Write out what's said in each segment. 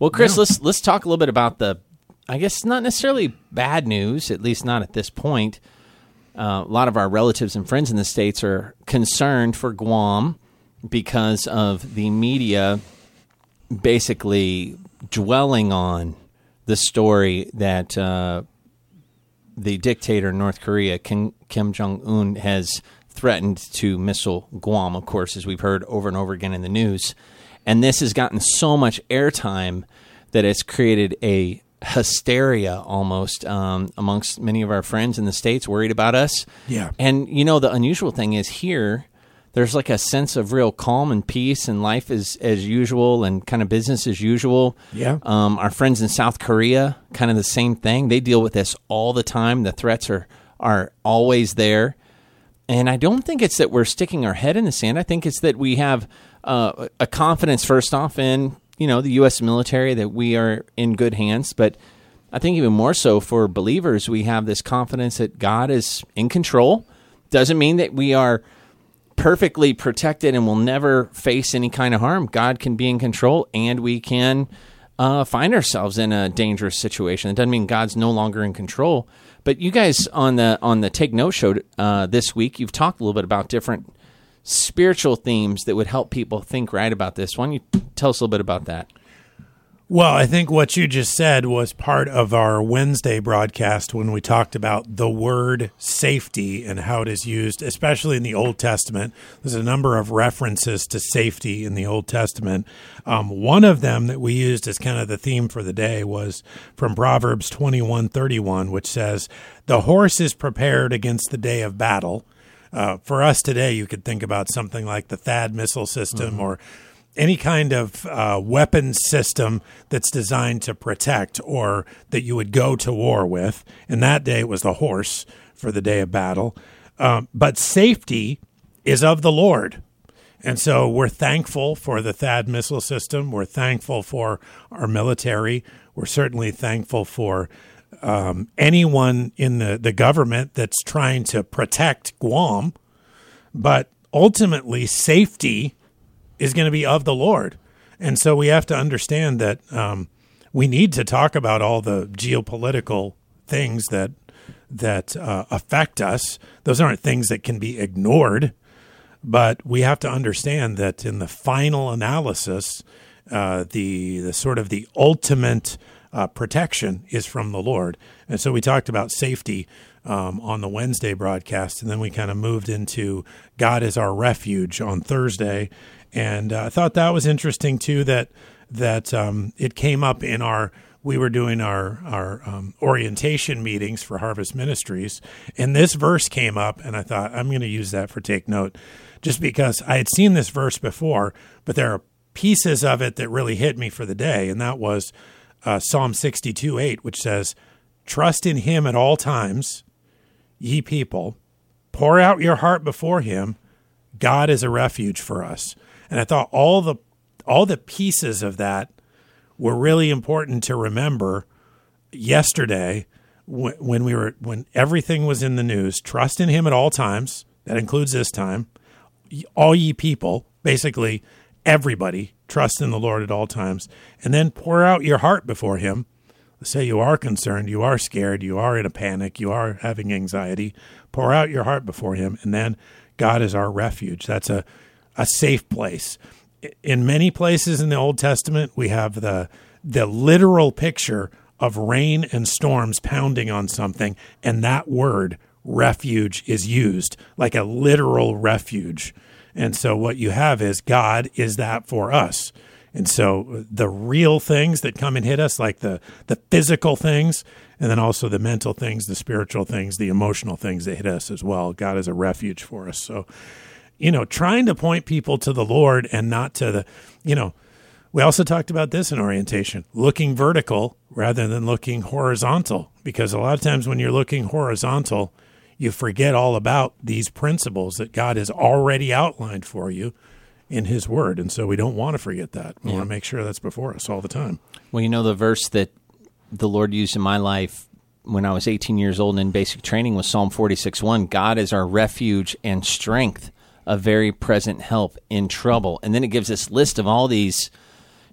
Well, Chris, let's let's talk a little bit about the, I guess not necessarily bad news, at least not at this point. Uh, a lot of our relatives and friends in the states are concerned for Guam because of the media basically dwelling on the story that uh, the dictator in North Korea, Kim, Kim Jong Un, has threatened to missile Guam, of course, as we've heard over and over again in the news. And this has gotten so much airtime that it's created a hysteria almost um, amongst many of our friends in the states worried about us. Yeah. And you know the unusual thing is here there's like a sense of real calm and peace and life is as usual and kind of business as usual. Yeah. Um, our friends in South Korea, kind of the same thing. They deal with this all the time. The threats are are always there. And I don't think it's that we're sticking our head in the sand. I think it's that we have uh, a confidence, first off, in you know the U.S. military that we are in good hands. But I think even more so for believers, we have this confidence that God is in control. Doesn't mean that we are perfectly protected and will never face any kind of harm. God can be in control, and we can uh, find ourselves in a dangerous situation. It doesn't mean God's no longer in control. But you guys on the on the Take Note show uh, this week, you've talked a little bit about different spiritual themes that would help people think right about this. Why don't you tell us a little bit about that? Well, I think what you just said was part of our Wednesday broadcast when we talked about the word safety and how it is used, especially in the Old Testament. There's a number of references to safety in the Old Testament. Um, one of them that we used as kind of the theme for the day was from Proverbs 21:31, which says, "The horse is prepared against the day of battle." Uh, for us today, you could think about something like the THAAD missile system mm-hmm. or any kind of uh, weapon system that's designed to protect or that you would go to war with. In that day, it was the horse for the day of battle. Um, but safety is of the Lord. And so we're thankful for the THAAD missile system. We're thankful for our military. We're certainly thankful for um, anyone in the, the government that's trying to protect Guam. But ultimately, safety is going to be of the Lord. And so we have to understand that um, we need to talk about all the geopolitical things that that uh, affect us. Those aren't things that can be ignored, but we have to understand that in the final analysis, uh, the the sort of the ultimate uh, protection is from the Lord. And so we talked about safety um, on the Wednesday broadcast, and then we kind of moved into God is our refuge on Thursday, and uh, I thought that was interesting too. That that um, it came up in our we were doing our our um, orientation meetings for Harvest Ministries, and this verse came up, and I thought I'm going to use that for take note, just because I had seen this verse before, but there are pieces of it that really hit me for the day, and that was uh, Psalm 62 8, which says, "Trust in Him at all times, ye people, pour out your heart before Him. God is a refuge for us." And I thought all the all the pieces of that were really important to remember yesterday when we were when everything was in the news. Trust in Him at all times. That includes this time. All ye people, basically everybody, trust in the Lord at all times, and then pour out your heart before Him. Say you are concerned, you are scared, you are in a panic, you are having anxiety. Pour out your heart before Him, and then God is our refuge. That's a a safe place. In many places in the Old Testament, we have the the literal picture of rain and storms pounding on something, and that word refuge is used like a literal refuge. And so what you have is God is that for us. And so the real things that come and hit us, like the the physical things, and then also the mental things, the spiritual things, the emotional things that hit us as well. God is a refuge for us. So you know, trying to point people to the Lord and not to the, you know, we also talked about this in orientation, looking vertical rather than looking horizontal, because a lot of times when you're looking horizontal, you forget all about these principles that God has already outlined for you in His Word. And so we don't want to forget that. We yeah. want to make sure that's before us all the time. Well, you know, the verse that the Lord used in my life when I was 18 years old and in basic training was Psalm 46 1 God is our refuge and strength a very present help in trouble. And then it gives this list of all these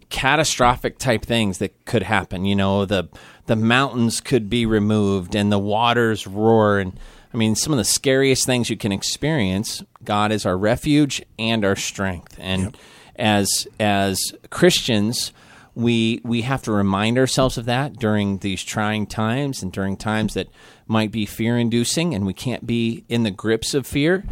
catastrophic type things that could happen. You know, the the mountains could be removed and the waters roar and I mean some of the scariest things you can experience. God is our refuge and our strength. And yep. as as Christians, we we have to remind ourselves of that during these trying times and during times that might be fear inducing and we can't be in the grips of fear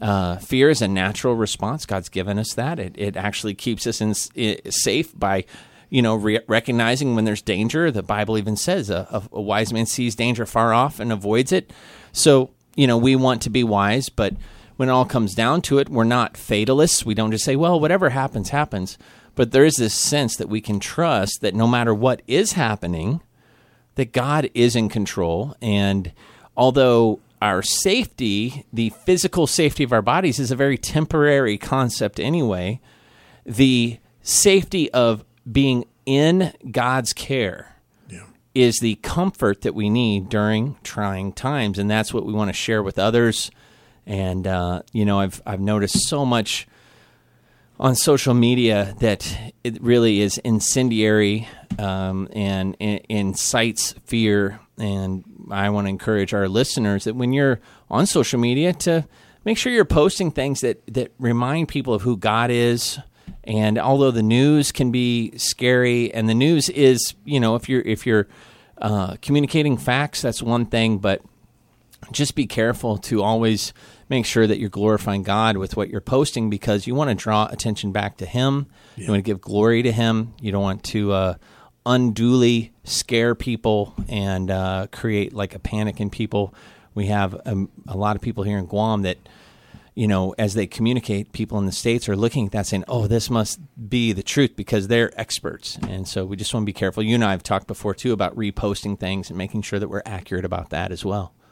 uh, fear is a natural response. God's given us that. It, it actually keeps us in, it, safe by, you know, re- recognizing when there's danger. The Bible even says a, a, wise man sees danger far off and avoids it. So, you know, we want to be wise, but when it all comes down to it, we're not fatalists. We don't just say, well, whatever happens, happens. But there is this sense that we can trust that no matter what is happening, that God is in control. And although our safety, the physical safety of our bodies, is a very temporary concept anyway. The safety of being in God's care yeah. is the comfort that we need during trying times, and that's what we want to share with others. And uh, you know, I've I've noticed so much on social media that it really is incendiary um, and, and incites fear and I want to encourage our listeners that when you're on social media to make sure you're posting things that, that remind people of who God is. And although the news can be scary, and the news is, you know, if you're if you're uh, communicating facts, that's one thing. But just be careful to always make sure that you're glorifying God with what you're posting because you want to draw attention back to Him. Yeah. You want to give glory to Him. You don't want to uh, unduly scare people and uh, create like a panic in people. We have um, a lot of people here in Guam that, you know, as they communicate, people in the States are looking at that saying, oh, this must be the truth because they're experts. And so we just want to be careful. You and I have talked before too about reposting things and making sure that we're accurate about that as well.